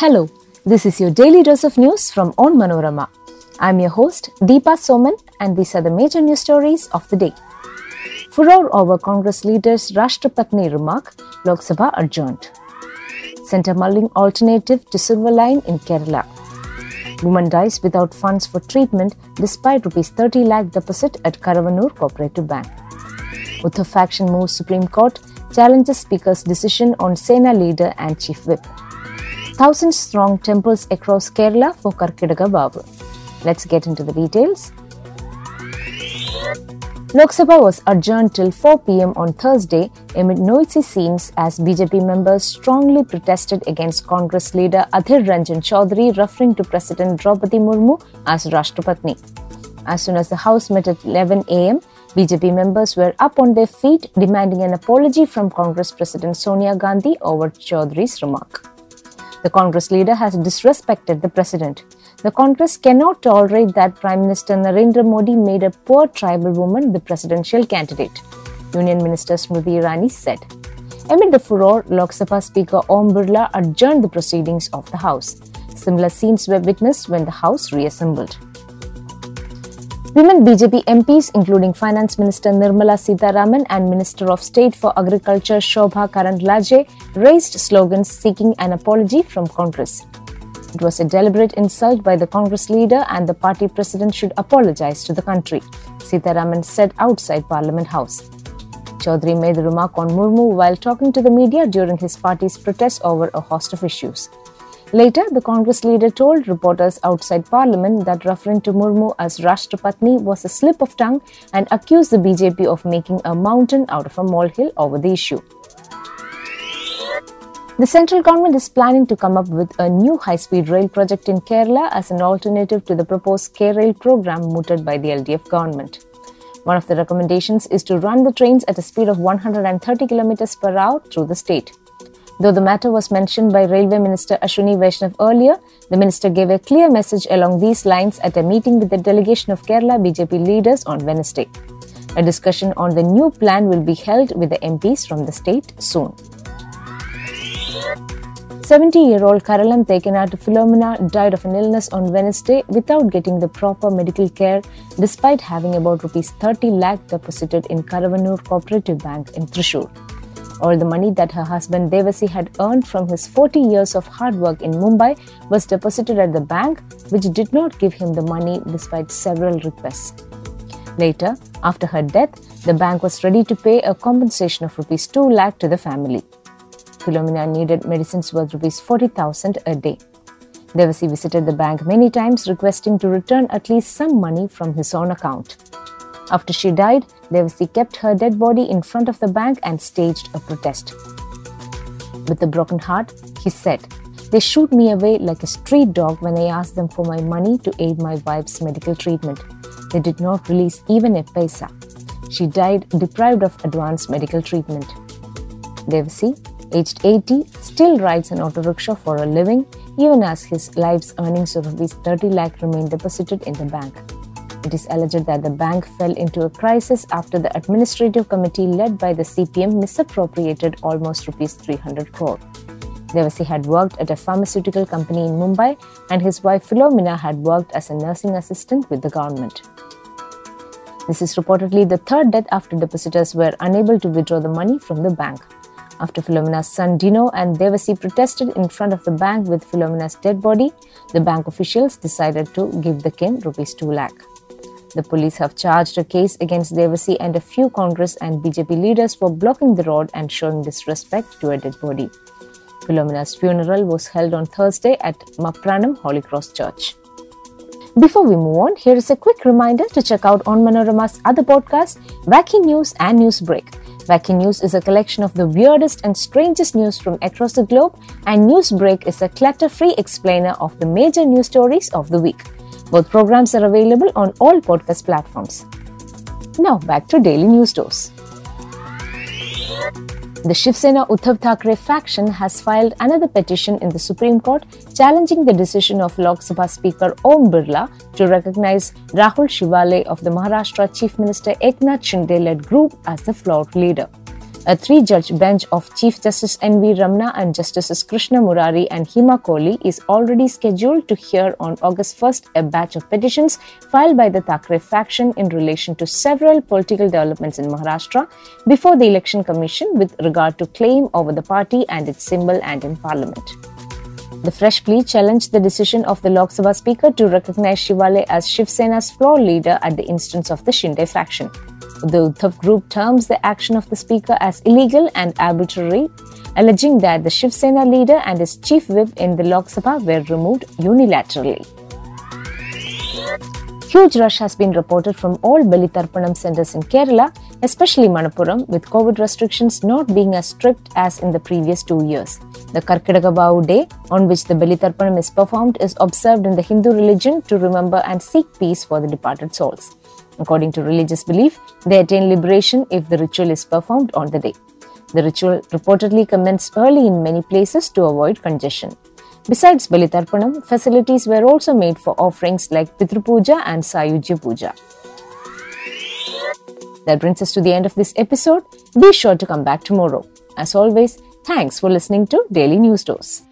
Hello, this is your daily dose of news from Onmanorama. I'm your host, Deepa Soman, and these are the major news stories of the day. Furor over Congress leader's Rashtrapatni remark, Lok Sabha adjourned. Centre mulling alternative to SilverLine in Kerala. Woman dies without funds for treatment despite rupees 30 lakh deposit at Karuvannur Cooperative Bank. Uddhav faction moves Supreme Court, challenges Speaker's decision on Sena leader and Chief Whip. Thousand strong temples across Kerala for Karkidaka Vavu. Let's get into the details. Lok Sabha was adjourned till 4 pm on Thursday amid noisy scenes as BJP members strongly protested against Congress leader Adhir Ranjan Chaudhary referring to President Draupadi Murmu as Rashtrapatni. As soon as the House met at 11 am, BJP members were up on their feet demanding an apology from Congress President Sonia Gandhi over Chaudhary's remark. The Congress leader has disrespected the president. The Congress cannot tolerate that Prime Minister Narendra Modi made a poor tribal woman the presidential candidate, Union Minister Smriti Irani said. Amid the furor, Lok Sabha Speaker Om Birla adjourned the proceedings of the House. Similar scenes were witnessed when the House reassembled. Women BJP MPs, including Finance Minister Nirmala Sitharaman and Minister of State for Agriculture Shobha Karandlaje, raised slogans seeking an apology from Congress. It was a deliberate insult by the Congress leader and the party president should apologize to the country, Sitharaman said outside Parliament House. Chaudhary made the remark on Murmu while talking to the media during his party's protest over a host of issues. Later, the Congress leader told reporters outside Parliament that referring to Murmu as Rashtrapatni was a slip of tongue and accused the BJP of making a mountain out of a molehill over the issue. The central government is planning to come up with a new high speed rail project in Kerala as an alternative to the proposed K Rail program mooted by the LDF government. One of the recommendations is to run the trains at a speed of 130 km per hour through the state. Though the matter was mentioned by Railway Minister Ashwini Vaishnav earlier, the minister gave a clear message along these lines at a meeting with the delegation of Kerala BJP leaders on Wednesday. A discussion on the new plan will be held with the MPs from the state soon. 70 year old Karalam Tekinat Philomena died of an illness on Wednesday without getting the proper medical care despite having about rupees 30 lakh deposited in Karuvannur Cooperative Bank in Thrissur. All the money that her husband Devasi had earned from his 40 years of hard work in Mumbai was deposited at the bank, which did not give him the money despite several requests. Later, after her death, the bank was ready to pay a compensation of rupees 2 lakh to the family. Philomena needed medicines worth rupees 40,000 a day. Devasi visited the bank many times requesting to return at least some money from his own account. After she died, Devasi kept her dead body in front of the bank and staged a protest. With a broken heart, he said, They shoot me away like a street dog when I ask them for my money to aid my wife's medical treatment. They did not release even a paisa. She died deprived of advanced medical treatment. Devasi, aged 80, still rides an auto rickshaw for a living, even as his life's earnings of rupees 30 lakh remain deposited in the bank. It is alleged that the bank fell into a crisis after the administrative committee led by the CPM misappropriated almost rupees 300 crore. Devasi had worked at a pharmaceutical company in Mumbai and his wife Philomena had worked as a nursing assistant with the government. This is reportedly the third death after depositors were unable to withdraw the money from the bank. After Philomena's son Dino and Devasi protested in front of the bank with Philomena's dead body, the bank officials decided to give the kin rupees 2 lakh. The police have charged a case against Devasi and a few Congress and BJP leaders for blocking the road and showing disrespect to a dead body. Philomena's funeral was held on Thursday at Mapranam Holy Cross Church. Before we move on, here is a quick reminder to check out Onmanorama's other podcasts, Wacky News and Newsbreak. Wacky News is a collection of the weirdest and strangest news from across the globe, and Newsbreak is a clutter free explainer of the major news stories of the week. Both programs are available on all podcast platforms. Now back to Daily News Dose. The Shiv Sena Uddhav Thackeray faction has filed another petition in the Supreme Court challenging the decision of Lok Sabha Speaker Om Birla to recognize Rahul Shewale of the Maharashtra Chief Minister Eknath Shinde led group as the floor leader. A three judge bench of Chief Justice N.V. Ramana and Justices Krishna Murari and Hema Kohli is already scheduled to hear on August 1st a batch of petitions filed by the Thackeray faction in relation to several political developments in Maharashtra before the Election Commission with regard to claim over the party and its symbol and in Parliament. The fresh plea challenged the decision of the Lok Sabha Speaker to recognize Shewale as Shiv Sena's floor leader at the instance of the Shinde faction. The Uddhav group terms the action of the Speaker as illegal and arbitrary, alleging that the Shiv Sena leader and his chief whip in the Lok Sabha were removed unilaterally. Huge rush has been reported from all Balitarpanam centers in Kerala, especially Manappuram, with COVID restrictions not being as strict as in the previous two years. The Karkidaka day, on which the Balitarpanam is performed, is observed in the Hindu religion to remember and seek peace for the departed souls. According to religious belief, they attain liberation if the ritual is performed on the day. The ritual reportedly commenced early in many places to avoid congestion. Besides Balitarpanam, facilities were also made for offerings like Pitru Puja and Sayujya Puja. That brings us to the end of this episode. Be sure to come back tomorrow. As always, thanks for listening to Daily News Dose.